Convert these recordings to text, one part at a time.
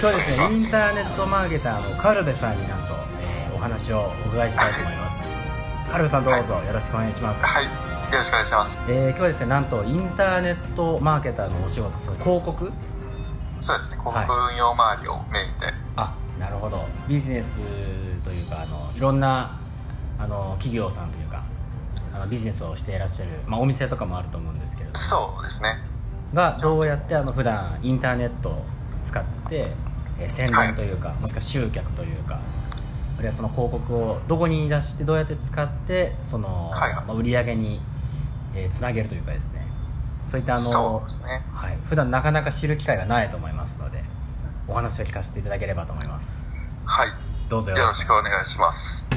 今日はですねインターネットマーケターのカルベさんになんと、えー、お話をお伺いしたいと思います。カルベさんどうぞよろしくお願いします。はいよろしくお願いします。えー、今日はですねなんとインターネットマーケターのお仕事そ広告？そうですね広告運用周りをメインで、はい、あなるほど。ビジネスというかあのいろんなあの企業さんというかあのビジネスをしていらっしゃる、まあ、お店とかもあると思うんですけれどそうですね。がどうやってあの普段インターネットを使って、えー、宣伝というか、はい、もしくは集客というかあるいはその広告をどこに出してどうやって使ってその、はい、まあ、売り上げに、えー、つなげるというかですね。そういったあの、ね、はい、普段なかなか知る機会がないと思いますのでお話を聞かせていただければと思います。はい。どうぞよろしく。お願いします。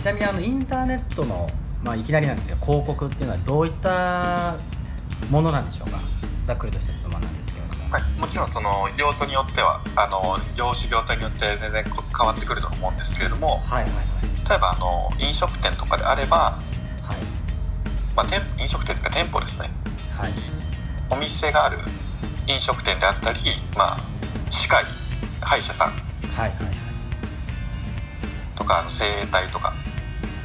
ちなみにあのインターネットの、まあ、いきなりなんですよ。広告っていうのはどういったものなんでしょうか？ざっくりとした質問なんですはい、もちろんその用途によってはあの業種業態によって全然変わってくると思うんですけれども、はいはいはい、例えばあの飲食店とかであれば、はい。まあ、飲食店というか店舗ですね、はい、お店がある飲食店であったり、まあ、歯科医歯医者さん、はいはいはい、とかあの整体とか。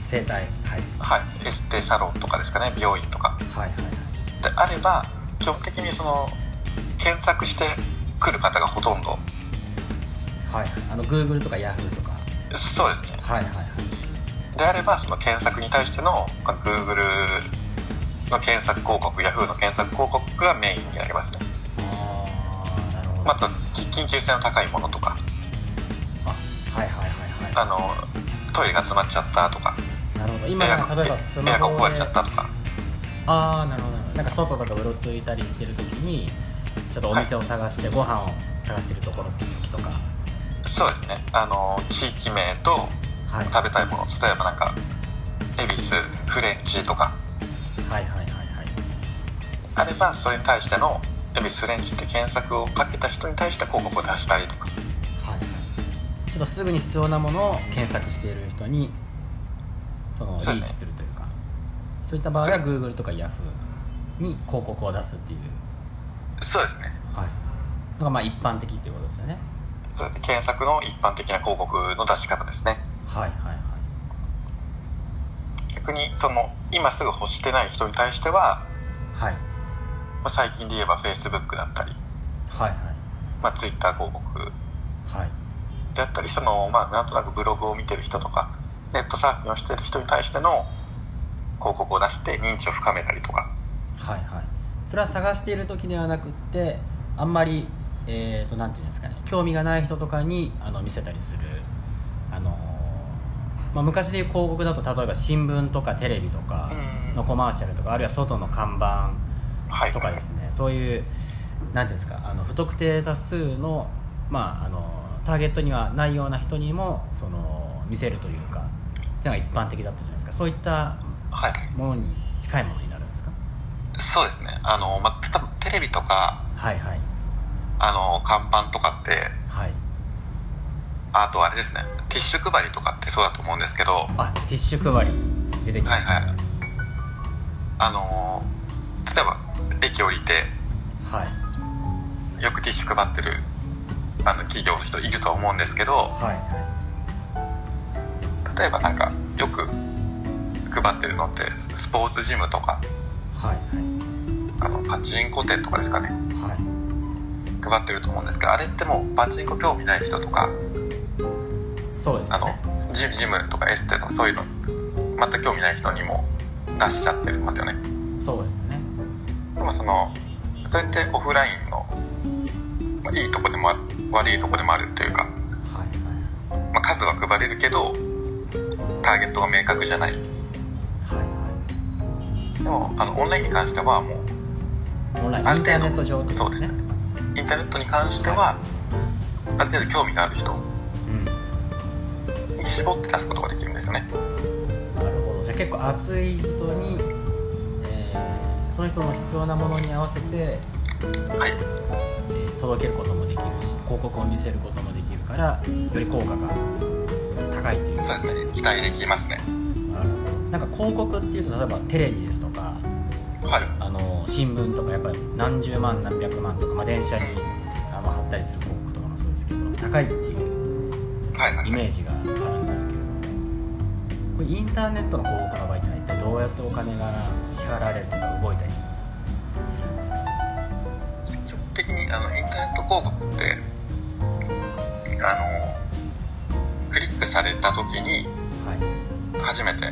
整体はい、はい、エステサロンとかですかね。病院とか、はいはいはい、であれば基本的にその検索してくる方がほとんど。はい。あの Google とか Yahoo とか。そうですね。はいはいはい。であればその検索に対しての Google の検索広告 Yahoo の検索広告がメインになりますね。ああなるほど。また緊急性の高いものとか。あはいはいはいはい。あのトイレが詰まっちゃったとか。なるほど。今例えばスマホで壊れちゃったとか。ああなるほど。なんか外とかうろついたりしてる時にちょっとお店を探してご飯を探してるところの時とか。そうですね。あの地域名と食べたいもの、はい、例えばなんか恵比寿フレンチとか。はいはいはいはい。あればそれに対しての恵比寿フレンチって検索をかけた人に対して広告を出したりとか。はいちょっとすぐに必要なものを検索している人にそのリーチするというか。そういった場合は Google とか Yahoo に広告を出すっていうそうですね。はい。のがまあ一般的っていうことですよね。そうですね。検索の一般的な広告の出し方ですね。はいはいはい。逆にその今すぐ欲してない人に対してははい、まあ、最近で言えば Facebook だったりはいはい。まあ Twitter 広告はい。であったりそのまあなんとなくブログを見てる人とかネットサーフィンをしてる人に対しての広告を出して認知を深めたりとか。はいはいそれは探している時ではなくってあんまりえーと、なんていうんですかね興味がない人とかにあの見せたりする。あの、まあ、昔でいう広告だと例えば新聞とかテレビとかのコマーシャルとかあるいは外の看板とかですね、はい、そういうなんていうんですかあの不特定多数の,、まあ、あのターゲットにはないような人にもその見せるというかっていうのが一般的だったじゃないですか。そういったものに近いものにそうですね。あの、まあ、多分テレビとか、はいはい、あの看板とかって、はい、あとあれですね。ティッシュ配りとかってそうだと思うんですけどあティッシュ配り。出てきますね、はいはい、あの例えば駅降りて、はい、よくティッシュ配ってるあの企業の人いると思うんですけど、はいはい、例えばなんかよく配ってるのってスポーツジムとか、はいはい、あのパチンコ店とかですかね、はい、配ってると思うんですけどあれってもうパチンコ興味ない人とかそうです、ね、あのジジムとかエステのそういうの全く興味ない人にも出しちゃってますよね。そうですね。でもそのそれってオフラインの、まあ、いいとこでも悪いとこでもあるというか、はいはい。まあ、数は配れるけどターゲットが明確じゃない。でもあのオンラインに関してはもうオンライン。インターネット上そうですね。インターネットに関しては、はい、ある程度興味がある人に絞って出すことができるんですよね、なるほど。じゃあ結構熱い人に、えー、その人の必要なものに合わせて、はい。えー、届けることもできるし広告を見せることもできるからより効果が高いっていう。そうですね。期待できますね。なんか広告っていうと例えばテレビですとか、はい、あの新聞とかやっぱり何十万何百万とか、まあ、電車にあの貼ったりする広告とかもそうですけど高いっていうイメージがあるんですけれども、これインターネットの広告の場合って一体どうやってお金が支払われるとか動いたりするんですか？基本的にあのインターネット広告ってあのクリックされた時に初めて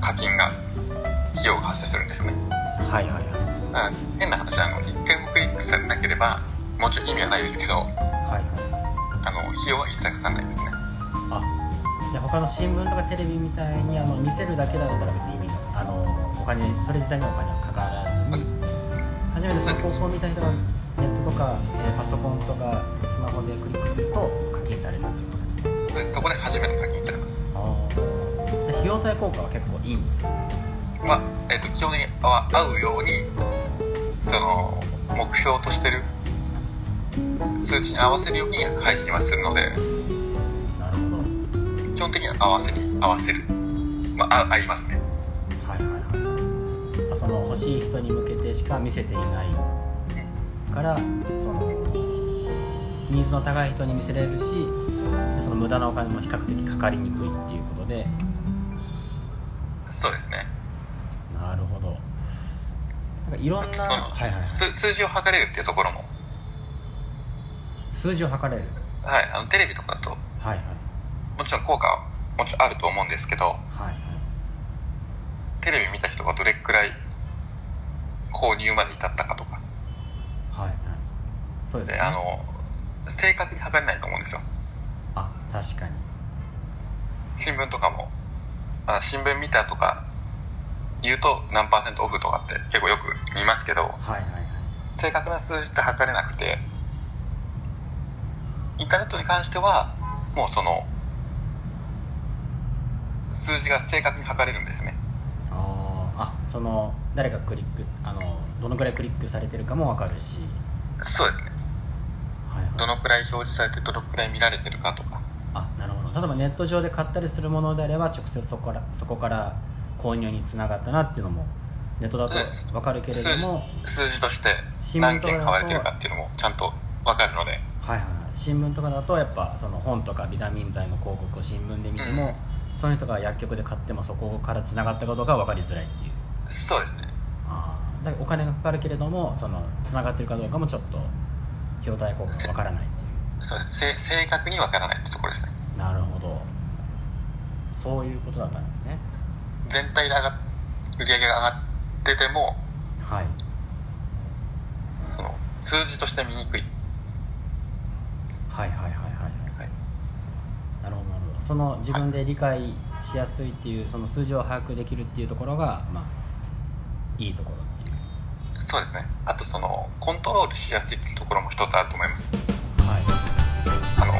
課金が費用が発生するんですね。はいはいはい。変な話あの1回もクリックされなければもちろん意味はないですけど、はいはい、あの費用は一切かかんないですね。あじゃあ他の新聞とかテレビみたいにあの見せるだけだったら別に意味があのお金それ自体にお金はかからずに初めてその広報見た人がネットとか、えー、パソコンとかスマホでクリックすると課金されるっていうことで。すねそこで初めて課金されます。ああ費用対効果は結構いいんですよまあ、えーと、基本的には合うようにその目標としてる数値に合わせるように配信はするのでなるほど。基本的には合わせに合わせるまああありますね。はいはいはい。その欲しい人に向けてしか見せていないからそのニーズの高い人に見せれるしその無駄なお金も比較的かかりにくいっていうことでかいろんな、はいはい、数字を測れるっていうところも。数字を測れる。はいあのテレビとかだと、はいはい、もちろん効果はもちろんあると思うんですけど、はいはい、テレビ見た人がどれくらい購入まで至ったかとか。はいはい。そうですね。あの正確に測れないと思うんですよ。あ確かに。新聞とかも。あ新聞見たとか言うと何パーセントオフとかって結構よく見ますけど、はいはいはい、正確な数字って測れなくてインターネットに関してはもうその数字が正確に測れるんですね。ああその誰がクリックあのどのくらいクリックされてるかも分かるし。そうですね、はいはい、どのくらい表示されてどのくらい見られてるかとか。あなるほど。例えばネット上で買ったりするものであれば直接そこからそこから購入につながったなっていうのもネットだと分かるけれども数字として何件買われてるかっていうのもちゃんと分かるので。はいはい新聞とかだとやっぱその本とかビタミン剤の広告を新聞で見ても、うん、その人が薬局で買ってもそこからつながったことが分かりづらいっていう。そうですね。ああだお金がかかるけれどもそのつながってるかどうかもちょっと表対効果が分からないっていう。そうです。正確に分からないってところですね。なるほど。そういうことだったんですね全体で上が売り上げが上がってても、はい、その数字として見にくい。はいはいはいはいはい、なるほどなるほど。その自分で理解しやすいっていう、はい、その数字を把握できるっていうところがまあいいところっていう。そうですね。あとそのコントロールしやすいっていうところも一つあると思います。はい。あの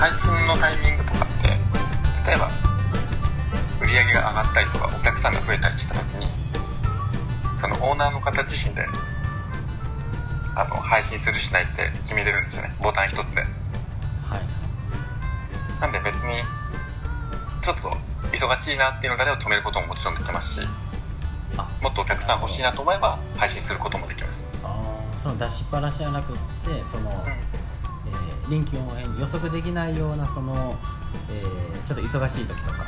配信のタイミングとかって例えば売り上げが上がったりとかお客さんが増えたりした時にそのオーナーの方自身であの配信するしないって決めれるんですよね。ボタン一つで。はいなんで別にちょっと忙しいなっていうのがあれば止めることももちろんできますしもっとお客さん欲しいなと思えば配信することもできます。あその出しっぱなしじゃなくってその、うん、えー、臨機応変に予測できないようなその、えー、ちょっと忙しい時とか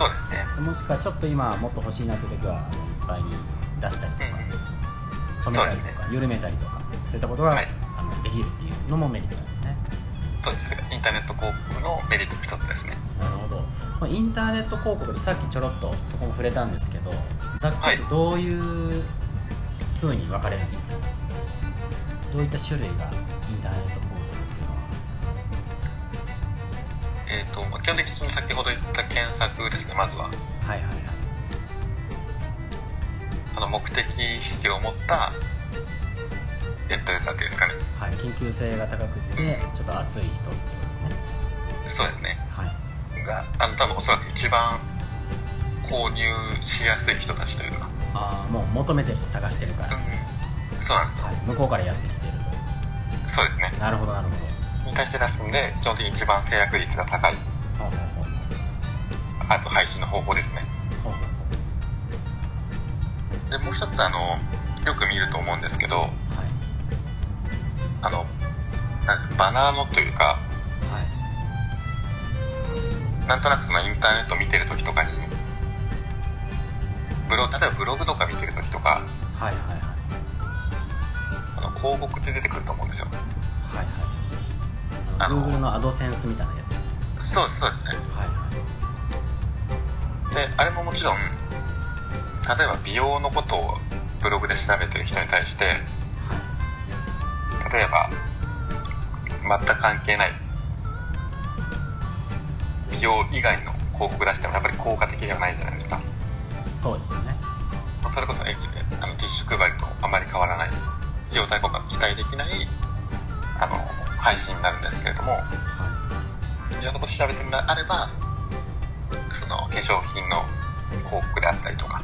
そうですね。もしくはちょっと今もっと欲しいなって時はあのいっぱいに出したりとか、うん、止めたりとか、ね、緩めたりとかそういったことが、はい、あのできるっていうのもメリットなんですね。そうですインターネット広告のメリットの一つですね。なるほど。インターネット広告でさっきちょろっとそこも触れたんですけどざっくりどういうふうに分かれるんですか、はい、どういった種類がインターネット広告えーと、基本的に先ほど言った検索ですねまずは。はいはいはい。あの目的意識を持ったネットユーザーっていうんですかね。はい緊急性が高くてちょっと熱い人ってことですね。そうですね。はい。があの多分おそらく一番購入しやすい人たちというか。ああもう求めてる探してるから、うん、そうなんですよ、はい、向こうからやってきてると。そうですね。なるほどなるほど。に対して出すんで基本的に一番制約率が高いあと配信の方法ですね。でもう一つあのよく見ると思うんですけど、はい、バナーのというか、はい、なんとなくそのインターネット見てる時とかにブロ例えばブログとか見てる時とか、はいはいはい、あの広告って出てくると思うんですよ。はいはい。あの Google のアドセンスみたいなやつですね。そうですそうですね。はいはいであれももちろん例えば美容のことをブログで調べてる人に対して、はい、例えば全く関係ない美容以外の広告出してもやっぱり効果的ではないじゃないですか。そうですよね。それこそ駅であのティッシュ配りとあまり変わらない費用対効果期待できないあの配信になるんですけれども、はい、いろんなこと調べてみあればその化粧品の広告であったりとか。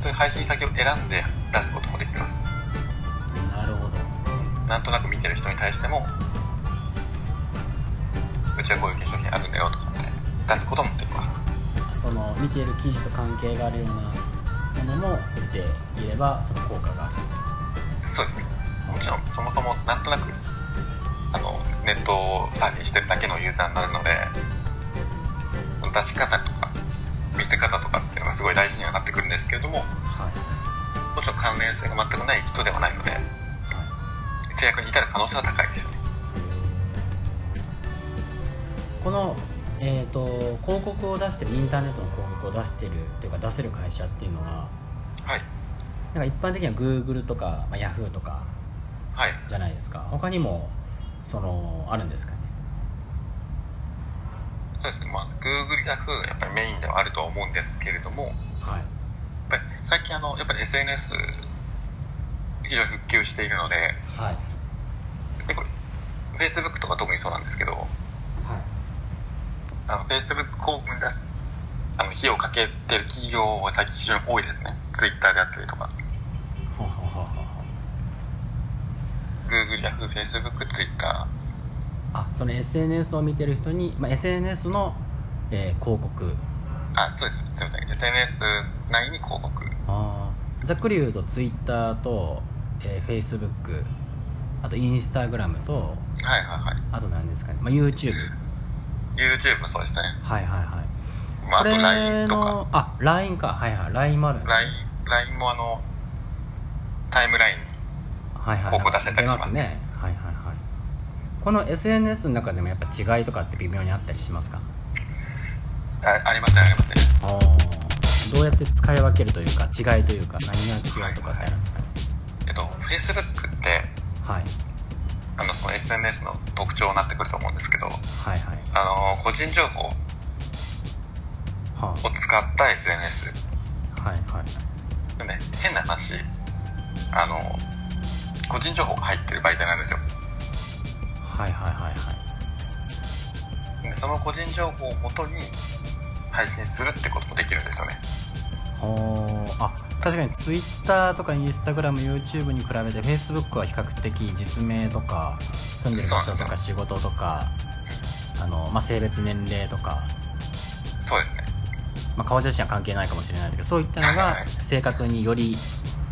そういう配信先を選んで出すこともできます。なるほど。なんとなく見てる人に対してもうちはこういう化粧品あるんだよとかって出すこともできます。その見ている記事と関係があるようなものも見ていればその効果がある。そうですね。もちろんそもそもなんとなくあのネットをサーフィンしてるだけのユーザーになるので出し方とか見せ方とかっていうのがすごい大事にはなってくるんですけれども、はい、もちろん関連性が全くない人ではないので、はい、制約に至る可能性は高いですね。このえーと、広告を出してるインターネットの広告を出してるというか出せる会社っていうのは、はい、なんか一般的には Google とか、まあ、Yahoo とかじゃないですか、はい、他にもそのあるんですかねそうですね、まあ、Google、がやっぱりメインではあるとは思うんですけれども、はい、やっぱり最近あのやっぱり SNS 非常に復旧しているので、はい、結構 Facebook とか特にそうなんですけどあの、Facebook 広告に出す、あの、費用をかけてる企業は最近非常に多いですね。Twitter であったりとか。Google、Yahoo、Facebook、Twitter。あ、その SNS を見てる人に、まあ、SNS の、えー、広告。あ、そうです。すみません。SNS 内に広告。あざっくり言うと Twitter と、えー、Facebook、あと Instagram と、はいはいはい。あと何ですかね、まあ、YouTube。YouTube もそうですね。はいはいはい、まあ、あと LINE とか。あ LINE か。はいはい。LINE もあるんです、ね、LINE, もあのタイムラインに広告出せたりしますね。はいはいはい。この SNS の中でもやっぱ違いとかって微妙にあったりしますか？あありますねありますねどうやって使い分けるというか違いというか何が違うとかってあるんですか、ね、えっと Facebook ってはい。あのその SNS の特徴になってくると思うんですけど、はいはい、あの個人情報を使った SNS、はいはい。でね、変な話あの個人情報が入ってる媒体なんですよ。はいはいはいはい。でその個人情報をもとに配信するってこともできるんですよね。あ確かに Twitter とか InstagramYouTube に比べて Facebook は比較的実名とか住んでる場所とか仕事とかあの、まあ、性別年齢とか。そうですね、まあ、顔写真は関係ないかもしれないですけどそういったのが正確により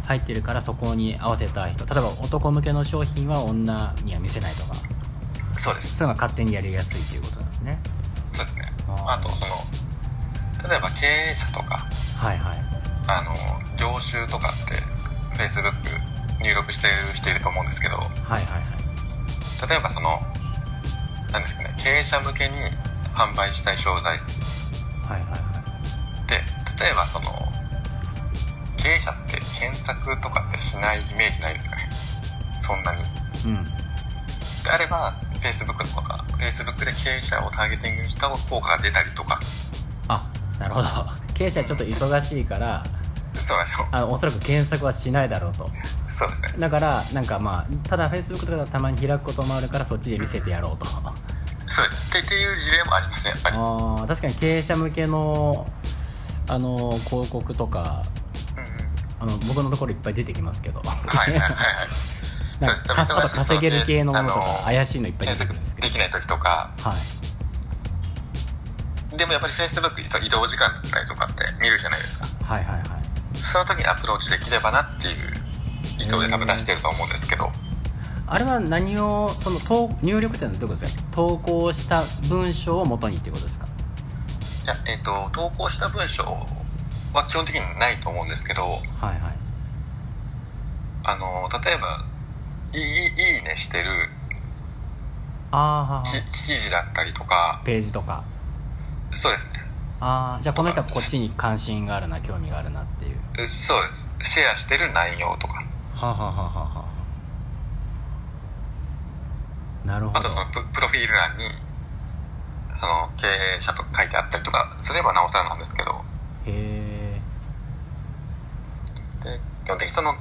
入ってるからそこに合わせた人例えば男向けの商品は女には見せないとか。そうです。そういうのが勝手にやりやすいということなんですね。そうですね。あとその例えば経営者とかはいはい。あの業種とかって Facebook 入力してる人いると思うんですけどはいはいはい。例えばそのなんですかね経営者向けに販売したい商材。はいはいはい。で例えばその経営者って検索とかってしないイメージないですかね。そんなに。うん。であれば Facebook とか Facebook で経営者をターゲティングにした効果が出たりとか。あなるほど。経営者ちょっと忙しいからそうなんですよあのおそらく検索はしないだろうと。そうですね。だからなんかまあただフェイスブックとかたまに開くこともあるからそっちで見せてやろうと。そうです。っていう事例もありますねやっぱり。あ確かに経営者向けのあの広告とか、うん、あの僕のところいっぱい出てきますけど。はいはいはいはい。なんか稼げる系のものとか怪しいのいっぱい出てくるんですけど。できない時とか。はいでもやっぱり Facebook 移動時間だったりとかって見るじゃないですか。はいはいはい。その時にアプローチできればなっていう意図で多分出してると思うんですけど、あれは何をその入力ってのはどういうことですか？投稿した文章を元にっていうことですか？いや、えっ、ー、と投稿した文章は基本的にないと思うんですけど、はいはい、あの例えばいいいいねしてるあ記事だったりとか。ページとかそうですね。ああじゃあこの人はこっちに関心があるな興味があるなっていう。そうです。シェアしてる内容とか。はははははなるほど。あとそのプロフィール欄にその経営者と書いてあったりとかすればなおさらなんですけど。へえ基本的にその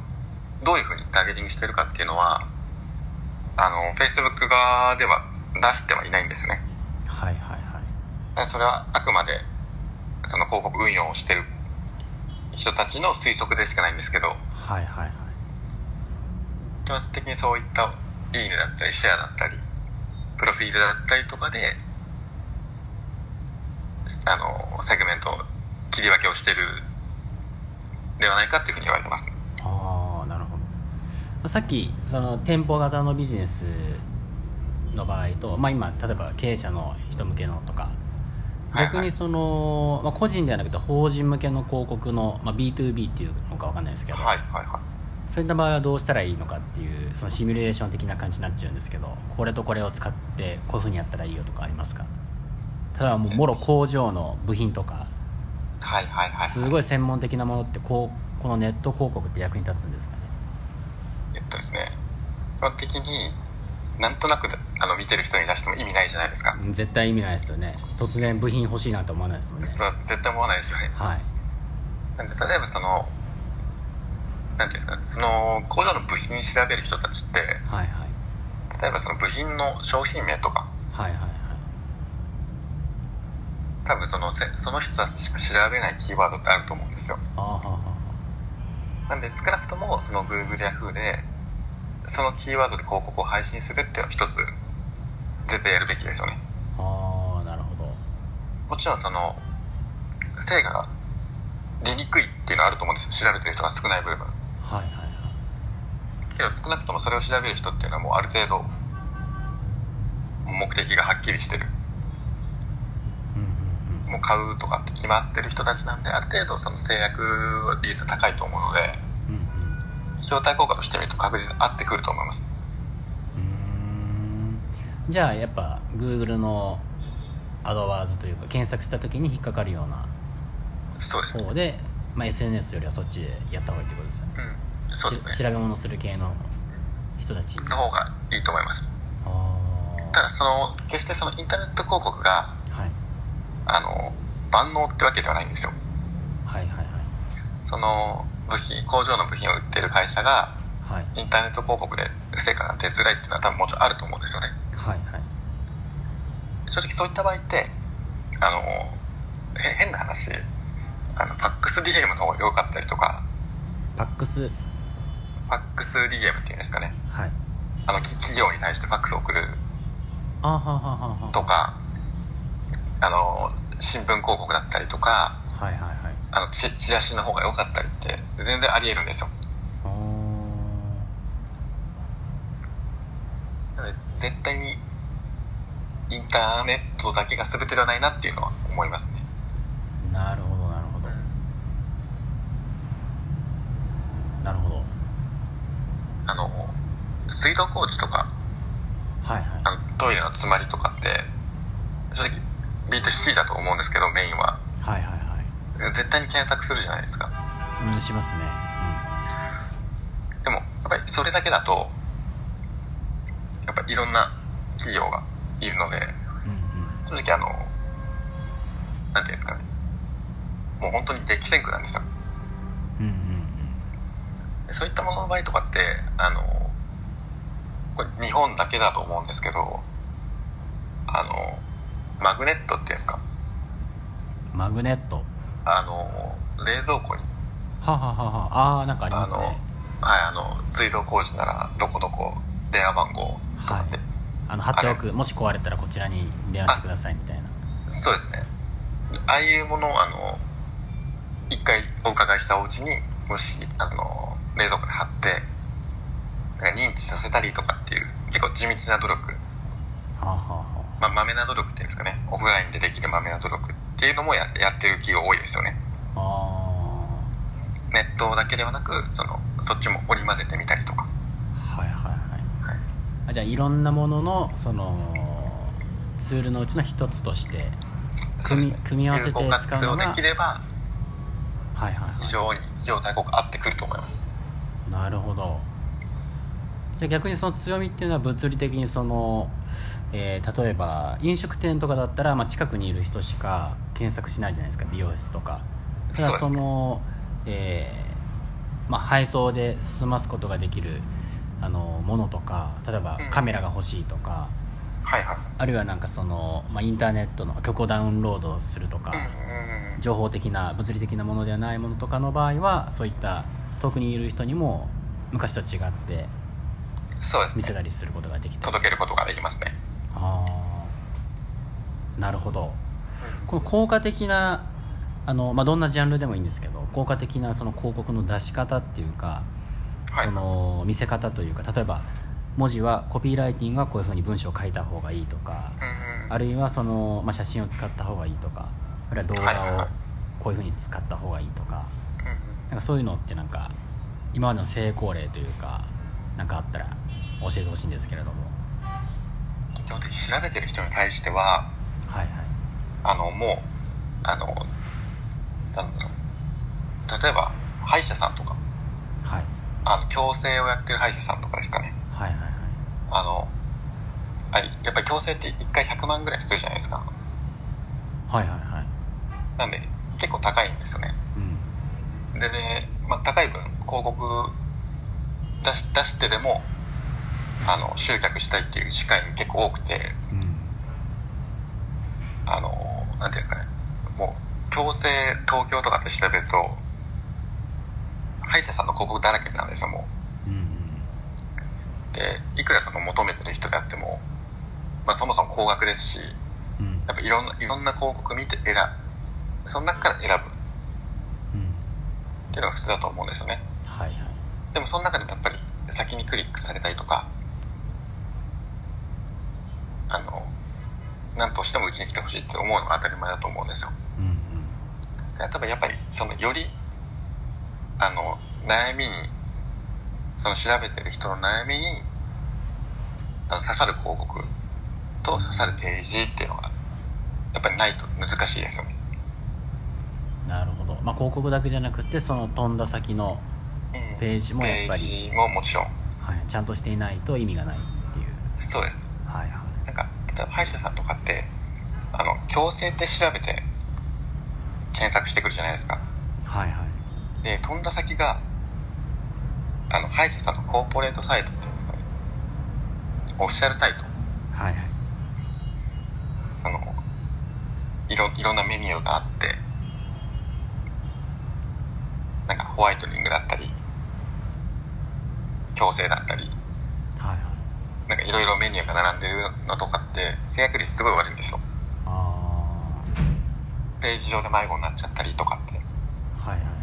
どういうふうにターゲティングしてるかっていうのはあのフェイスブック側では出してはいないんですね。はいはいはいそれはあくまでその広告運用をしてる人たちの推測でしかないんですけど。はいはいはい。基本的にそういったいいねだったりシェアだったりプロフィールだったりとかであのセグメント切り分けをしてるではないかっていうふうに言われてます。ああなるほど。さっきその店舗型のビジネスの場合と、まあ、今例えば経営者の人向けのとか逆にその、まあ、個人ではなくて法人向けの広告の、まあ、B2B っていうのか分かんないですけど、はいはいはい、そういった場合はどうしたらいいのかっていうそのシミュレーション的な感じになっちゃうんですけどこれとこれを使ってこういうふうにやったらいいよとかありますか？ただもうもろ工場の部品とかはいはいはい、すごい専門的なものってこうこのネット広告って役に立つんですかね？えっとですね基本的になんとなくあの見てる人に出しても意味ないじゃないですか。絶対意味ないですよね。突然部品欲しいなと思わないですもんね。そう絶対思わないですよね。はい。なんで例えばそのなんていうんですかその工場の部品調べる人たちって、はいはい、例えばその部品の商品名とか、はいはいはい、多分そのせその人たちしか調べないキーワードってあると思うんですよ。なんで少なくともその Google や Yahoo でそのキーワードで広告を配信するっていうのは一つ絶対やるべきですよね。ああなるほど。もちろんその成果が出にくいっていうのはあると思うんですよ。調べてる人が少ない部分。はいはいはい。けど少なくともそれを調べる人っていうのはもうある程度目的がはっきりしてる、うんうんうん、もう買うとかって決まってる人たちなんである程度その制約率が高いと思うので、うんうん、費対効果としてみると確実に合ってくると思います。じゃあやっぱ Google のアドワーズというか検索した時に引っかかるような方でまあ、SNS よりはそっちでやった方がいいってことですよね,、うん、そうですね。調べ物する系の人たち。の方がいいと思います。ただその決してそのインターネット広告が、はい、あの万能ってわけではないんですよ。はいはいはい。その部品工場の部品を売ってる会社が、はい、インターネット広告で成果が出づらいっていうのは多分もちろんあると思うんですよねはいはい正直そういった場合ってあの変な話あの、パックス DM の方が良かったりとか、パックス？パックス DM っていうんですかね。はい。あの、企業に対してファックスを送る。とか、あの、新聞広告だったりとか、はいはいはい。あの、チチラシの方が良かったりって、全然あり得るんですよ。なので、絶対に、インターネットだけが全てではないなっていうのは思いますね。なるほど。なるほどあの水道工事とか、はいはい、あのトイレの詰まりとかって正直 B2C だと思うんですけどメインははいはいはい絶対に検索するじゃないですか。うんしますね、うん、でもやっぱりそれだけだとやっぱいろんな企業がいるので、うんうん、正直あのなんていうんですかね。もう本当に激戦区なんですよ。そういったものの場合とかってあのこれ日本だけだと思うんですけどあのマグネットっていうんですか。マグネットあの冷蔵庫に。ははははあ。あなんかありますね。はいあの水道工事ならどこどこ電話番号とかで、はい、あの貼っておく。もし壊れたらこちらに電話してくださいみたいな。そうですね。ああいうものをあの一回お伺いしたお家にもしあの冷蔵庫で貼って認認知させたりとかっていう結構地道な努力、はあはあまあ、まめな努力っていうんですかね。オフラインでできるまめな努力っていうのもややってる企業多いですよね。ネットだけではなくそのそっちも織り交ぜてみたりとか。はいはいはい、はい、あじゃあいろんなもののそのツールのうちの一つとして組み,、組み合わせて使うのができればはいはい、非常に非常大国合ってくると思います。なるほど。じゃ逆にその強みっていうのは物理的にその、えー、例えば飲食店とかだったら、まあ、近くにいる人しか検索しないじゃないですか美容室とか。ただそのえー、まあ、配送で済ますことができるあのものとか例えばカメラが欲しいとか、うん、はいはい、あるいはなんかその、まあ、インターネットの曲をダウンロードするとか、うん、情報的な物理的なものではないものとかの場合はそういった遠くにいる人にも昔と違ってそうです、ね、見せたりすることができて届けることができますね。ああなるほど。この効果的なあの、まあ、どんなジャンルでもいいんですけど効果的なその広告の出し方っていうか、はい、その見せ方というか例えば文字はコピーライティングはこういうふうに文章を書いた方がいいとか、うん、あるいはその、まあ、写真を使った方がいいとかあるいは動画をこういうふうに使った方がいいとか,、なんかそういうのってなんか今までの成功例というか何かあったら教えてほしいんですけれども。基本的に調べてる人に対しては、はいはい、あのもうあのなんだろう。例えば歯医者さんとか、はい、あの矯正をやってる歯医者さんとかですかね。はいはいはい。あのあやっぱり矯正って1回100万ぐらいするじゃないですか。はいはいはい。なんで結構高いんですよね、うん、でね、まあ、高い分広告出し出してでもあの集客したいっていう機会結構多くて、うん、あのなんていうんですかね。もう強制東京とかって調べると歯医者さんの広告だらけなんですよもう、うん、でいくらその求めてる人であっても、まあ、そもそも高額ですし、うん、やっぱいろんないろんな広告見て選ぶ。その中から選ぶ、うん、っていうのが普通だと思うんですよね、はいはい、でもその中でもやっぱり先にクリックされたりとかあの何としてもうちに来てほしいって思うのが当たり前だと思うんですよ、うん多分やっぱりそのよりあの悩みにその調べてる人の悩みにあの刺さる広告と刺さるページっていうのがやっぱりないと難しいですよね。なるほど、まあ、広告だけじゃなくてその飛んだ先のページもやっぱり、うん、ページももちろん、はい、ちゃんとしていないと意味がないっていう。そうです。はいはい。なんか例えば歯医者さんとかってあの矯正って調べて検索してくるじゃないですか。はいはい。で飛んだ先があの歯医者さんのコーポレートサイトオフィシャルサイト。はいはい。そのいろいろんなメニューがあってなんかホワイトニングだったり矯正だったり、はいはい、なんかいろいろメニューが並んでるのとかって制約率すごい悪いんですよページ上で迷子になっちゃったりとかって。はいはいはい。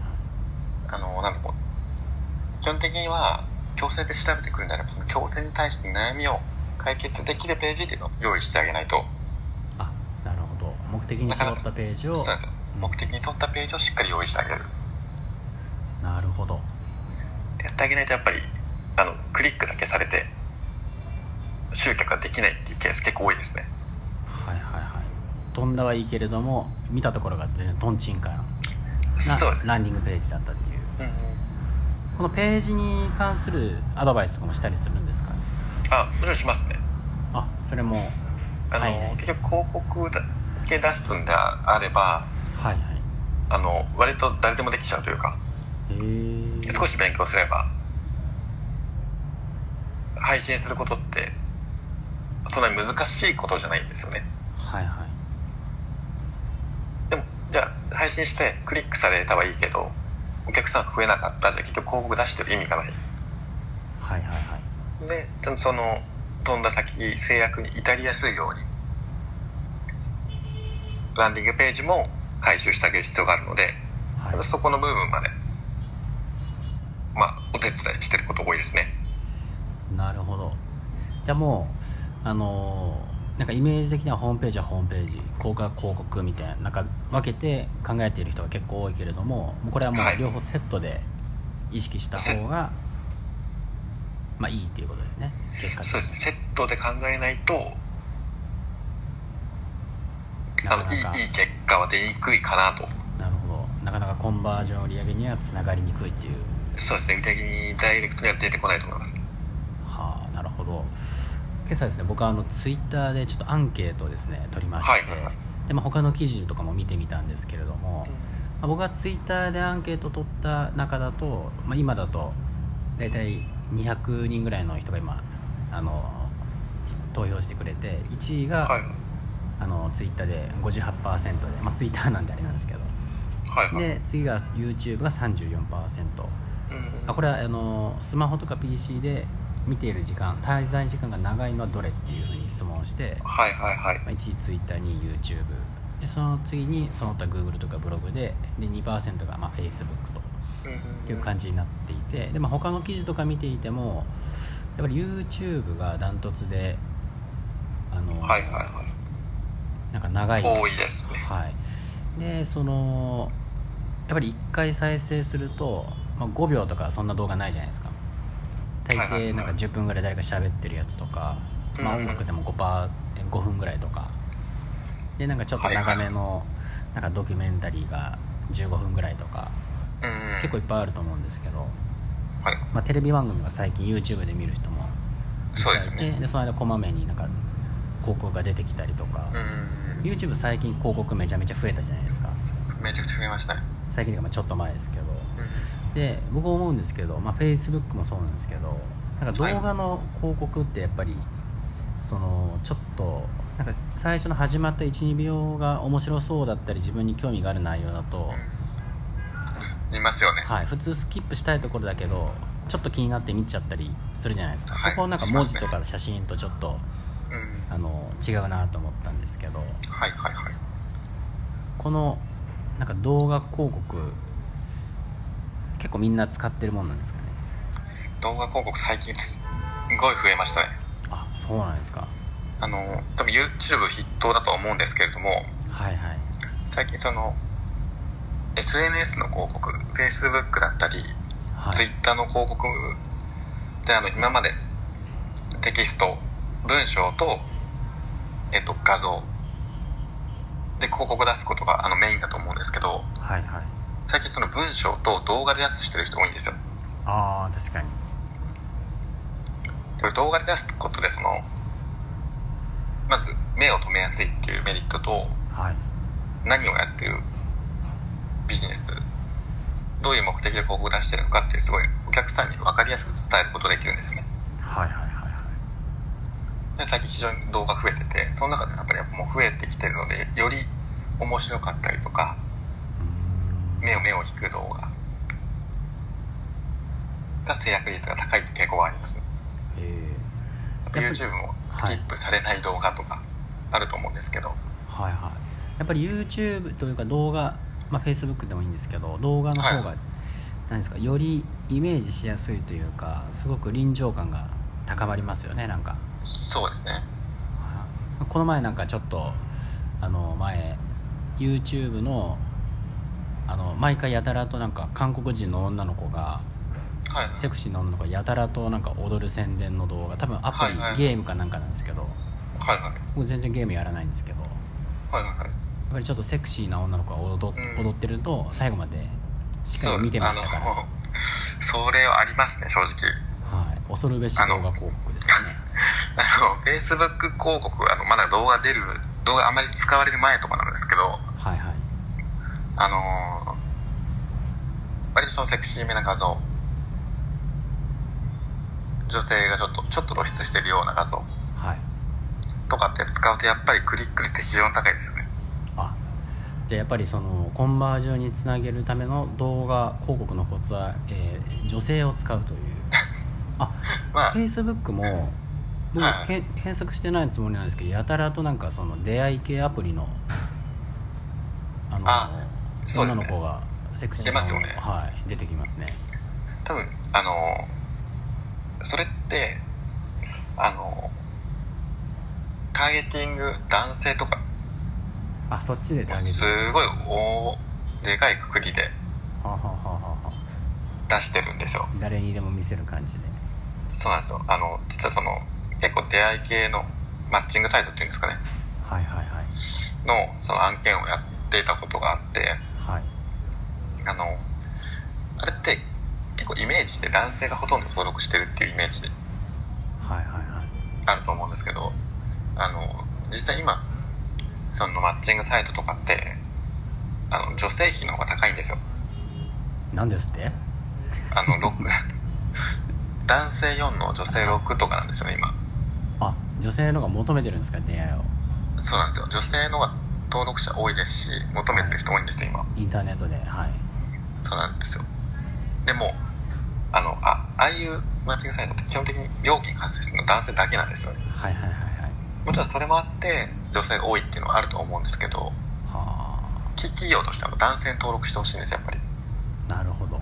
あの、なんかこう、基本的には、強制で調べてくるんであれば、その強制に対して悩みを解決できるページっていうのを用意してあげないと。あ、なるほど。目的に沿ったページを。そうですよ。目的に沿ったページをしっかり用意してあげる。なるほど。やってあげないとやっぱり、あの、クリックだけされて、集客ができないっていうケース結構多いですね。はいはいはい。飛んだはいいけれども見たところが全然とんちんかななランディングページだったっていう、うんうん、このページに関するアドバイスとかもしたりするんですか、ね、あもちろんしますね。あそれもあの、はいはい、結局広告だけ出すんであればはいはい。あの割と誰でもできちゃうというか少し勉強すれば配信することってそんなに難しいことじゃないんですよね。はいはい。じゃあ配信してクリックされたはいいけどお客さん増えなかった。じゃあ結局広告出してる意味がない。はいはいはい。でちゃんとその飛んだ先制約に至りやすいようにランディングページも回収してあげる必要があるので、はい、そこの部分までまあお手伝いしてること多いですねなるほど。じゃあもうあのー、なんかイメージ的にはホームページはホームページ広告は広告みたいななんか分けて考えている人が結構多いけれどもこれはもう両方セットで意識した方が、はい、まあいいっていうことですね。結果そうですセットで考えないとあのいいいい結果は出にくいかなと。なるほど。なかなかコンバージョン売上にはつながりにくいっていう。そうですね。具体的にダイレクトには出てこないと思います今朝ですね僕はあのツイッターでちょっとアンケートをですね取りまして、はいはい、でまあ、他の記事とかも見てみたんですけれども、うん、まあ、僕がツイッターでアンケート取った中だと、まあ、今だと大体200人ぐらいの人が今あの投票してくれて1位が、はい。あのツイッターで58%で、まあ、ツイッターなんであれなんですけど、はいはい、で次が YouTube が34%、うん、あこれはあのスマホとか PC で見ている時間滞在時間が長いのはどれっていうふうに質問して、はいはいはい。まあ、1位 Twitter 2位 YouTube でその次にその他 Google とかブログでで2%がまあ Facebook と、っていう感じになっていてで、まあ、他の記事とか見ていてもやっぱり YouTube がダントツであの、はいはいはい。なんか長い。多いですね。はい。でそのやっぱり1回再生すると、まあ、5秒とかそんな動画ないじゃないですか大抵なんか10分ぐらい誰か喋ってるやつとか、まあ、音楽でも 5%, 5分ぐらいとか。でなんかちょっと長めのなんかドキュメンタリーが15分ぐらいとか、結構いっぱいあると思うんですけど、はい。まあ、テレビ番組が最近 YouTube で見る人もそうですね。でその間こまめになんか広告が出てきたりとか、YouTube 最近広告めちゃめちゃ増えたじゃないですか。めちゃくちゃ増えましたね。最近まあちょっと前ですけど、うん、で僕思うんですけど、まあ、Facebook もそうなんですけどなんか動画の広告ってやっぱり、はい、そのちょっとなんか最初の始まった12秒が面白そうだったり自分に興味がある内容だと、うん、いますよね、はい、普通スキップしたいところだけどちょっと気になって見ちゃったりするじゃないですか、はい、そこをなんか文字とか写真とちょっと、あの違うなと思ったんですけど、はいはいはい、このなんか動画広告結構みんな使ってるもんなんですかね？動画広告最近すごい増えましたね。あそうなんですか。あの多分 YouTube 筆頭だと思うんですけれどもはいはい。最近その SNS の広告 Facebook だったり、はい、Twitter の広告であの今までテキスト文章と、えっと、画像で広告出すことがあのメインだと思うんですけど、はいはい、最近その文章と動画で出してる人多いんですよ。ああ確かに。これ動画で出すことでそのまず目を止めやすいっていうメリットと、はい、何をやってるビジネスどういう目的で広告出してるのかってすごいお客さんに分かりやすく伝えることできるんですね。はいはいで最近非常に動画増えててその中でやっぱりもう増えてきてるのでより面白かったりとか目を目を引く動画。が制約率が高い傾向があります。ね、えー、YouTube もスキップされない動画とかあると思うんですけど、はい、はい。はいやっぱり YouTube というか動画、まあ、Facebook でもいいんですけど動画の方が、はい、何ですかよりイメージしやすいというかすごく臨場感が高まりますよねなんか。そうですね。この前なんかちょっとあの前 YouTube のあの毎回やたらとなんか韓国人の女の子が、はい、セクシーな女の子がやたらとなんか踊る宣伝の動画多分アプリ、はいはい、ゲームかなんかなんですけど、はいはい、僕全然ゲームやらないんですけど、はいはいはい、やっぱりちょっとセクシーな女の子が踊,、踊ってると最後までしっかり見てましたから。そ れはありますね正直。はい。恐るべし動画広告ですよね。あの、Facebook 広告、あの、まだ動画出る、動画あまり使われる前とかなんですけど。あの割とそのセクシーめな画像、女性がちょっと、ちょっと露出してるような画像、はい。とかって使うと、やっぱりクリック率非常に高いですね。あ、じゃあやっぱりその、コンバージョンにつなげるための動画広告のコツは、えー、女性を使うという。あ、まあ、Facebook も、僕、はい、検索してないつもりなんですけどやたらとなんかその出会い系アプリのあのあ、ね、女の子がセクシーな、ね、はい、出てきますね。多分あのそれってあのターゲティング男性とか。あそっちでターゲティング。すごい大でかいくくりで。出してるんですよ。誰にでも見せる感じで。そうなんですよ。あの実はその結構出会い系のマッチングサイトっていうんですかね。はいはいはい。のその案件をやっていたことがあって、はい、あのあれって結構イメージで男性がほとんど登録してるっていうイメージではいはいはい。あると思うんですけどあの実際今そのマッチングサイトとかってあの女性費の方が高いんですよ。何ですって？あの6 男性4の女性6とかなんですよね今。あ女性のが求めてるんですか出会いを？そうなんですよ。女性のが登録者多いですし求めてる人多いんですよ今。インターネットではいそうなんですよ。でもあのあああいうマッチングサイトって基本的に料金発生するの男性だけなんですよね。はいはいはいはい。もちろんそれもあって女性が多いっていうのはあると思うんですけどはあ。企業としては男性に登録してほしいんですやっぱり。なるほど。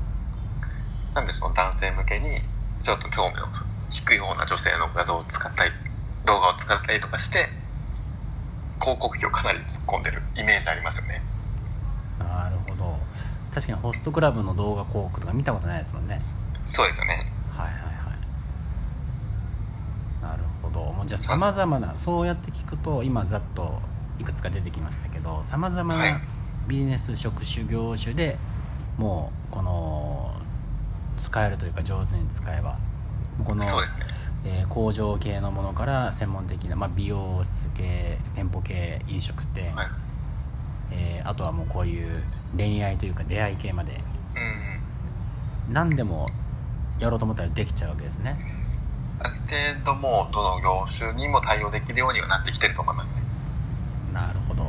なんでその男性向けにちょっと興味の低い方な女性の画像を使ったり動画を使ったりとかして広告費をかなり突っ込んでるイメージありますよね。なるほど確かにホストクラブの動画広告とか見たことないですもんね。そうですよね。はいはいはい。なるほど。もうじゃあさまざまなそうやって聞くと今ざっといくつか出てきましたけどさまざまなビジネス職種業種でもうこの使えるというか上手に使えばこの、ね。えー、工場系のものから専門的な、まあ、美容室系店舗系飲食店、はい、えー、あとはもうこういう恋愛というか出会い系まで、うん、何でもやろうと思ったらできちゃうわけですね。ある程度もうどの業種にも対応できるようにはなってきてると思いますね。なるほど。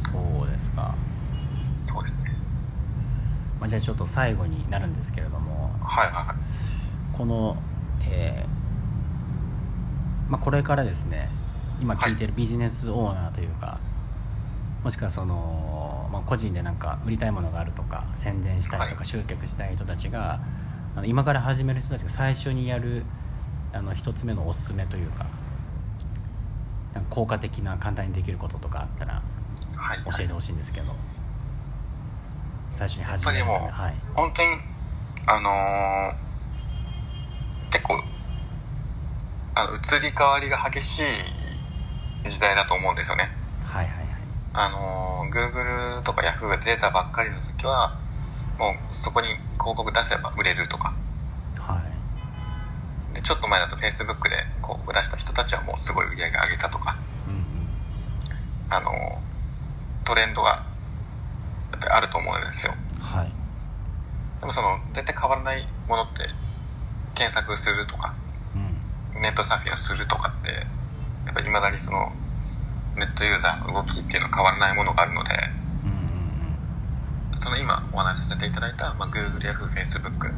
そうですか。そうですね。まあ、じゃあちょっと最後になるんですけれども、はいはいはい、この、えーまあ、これからですね今聞いてるビジネスオーナーというか、はい、もしくはその、まあ、個人でなんか売りたいものがあるとか宣伝したいとか集客したい人たちが、はい、あの今から始める人たちが最初にやるあの一つ目のおすすめというかなんか効果的な簡単にできることとかあったら教えてほしいんですけど。はい最初に始めるもはい、本当にあのー、結構あの移り変わりが激しい時代だと思うんですよね。はいはいはいあのー、Google とか Yahoo が出たばっかりの時はもうそこに広告出せば売れるとか。はい。でちょっと前だと Facebook で広告出した人たちはもうすごい売り上げ上げたとか、うんうん、あのトレンドがってあると思うんですよ。はい。でもその、絶対変わらないものって、検索するとか、うん、ネットサーフィンをするとかって、やっぱり未だにその、ネットユーザーの動きっていうのは変わらないものがあるので、その今お話しさせていただいた、まあ、Google、Yahoo、Facebook、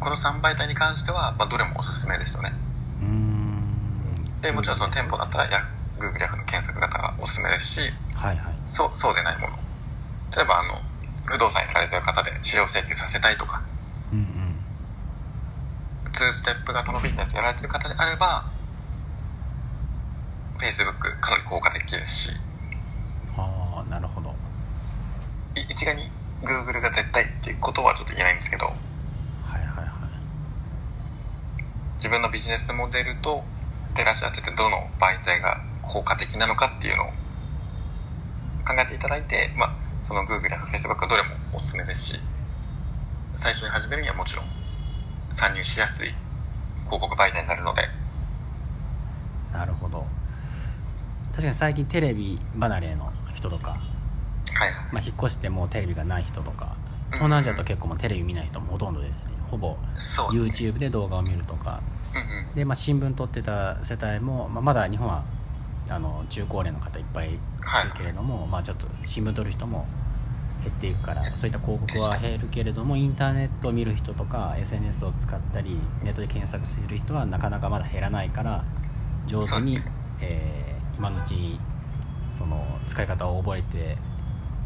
この3媒体に関しては、まあ、どれもおすすめですよね。でもちろんその店舗だったら Google、Yahoo の検索型がおすすめですし、はいはい、そうそうでないもの。例えばあの不動産やられてる方で資料請求させたいとか、うんうん、2ステップ型のビジネスやられてる方であれば Facebook かなり効果的ですし。ああなるほど。一概に Google が絶対っていうことはちょっと言えないんですけど。はいはいはい。自分のビジネスモデルと照らし合わせてどの媒体が効果的なのかっていうのを考えていただいて、まあ、その Google や Facebook どれもおすすめですし最初に始めるにはもちろん参入しやすい広告媒体になるので。なるほど確かに最近テレビ離れの人とか、はいまあ、引っ越してもうテレビがない人とか東南アジアと結構もうテレビ見ない人もほとんどです。しほぼ YouTube で動画を見るとか。で、まあ、新聞撮ってた世帯も、まあ、まだ日本はあの中高齢の方いっぱいいるけれども、はい、まあ、ちょっと新聞取る人も減っていくからそういった広告は減るけれどもインターネットを見る人とか SNS を使ったりネットで検索する人はなかなかまだ減らないから上手に、えー、今のうちにその使い方を覚えて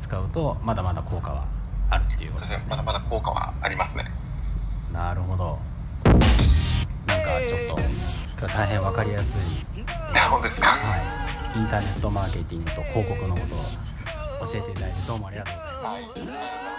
使うとまだまだ効果はあるっていうことですね。まだまだ効果はありますね。なるほど。はちょっと今日大変分かりやすい。本当ですか、はい、インターネットマーケティングと広告のことを教えていただいてどうもありがとうございます、はい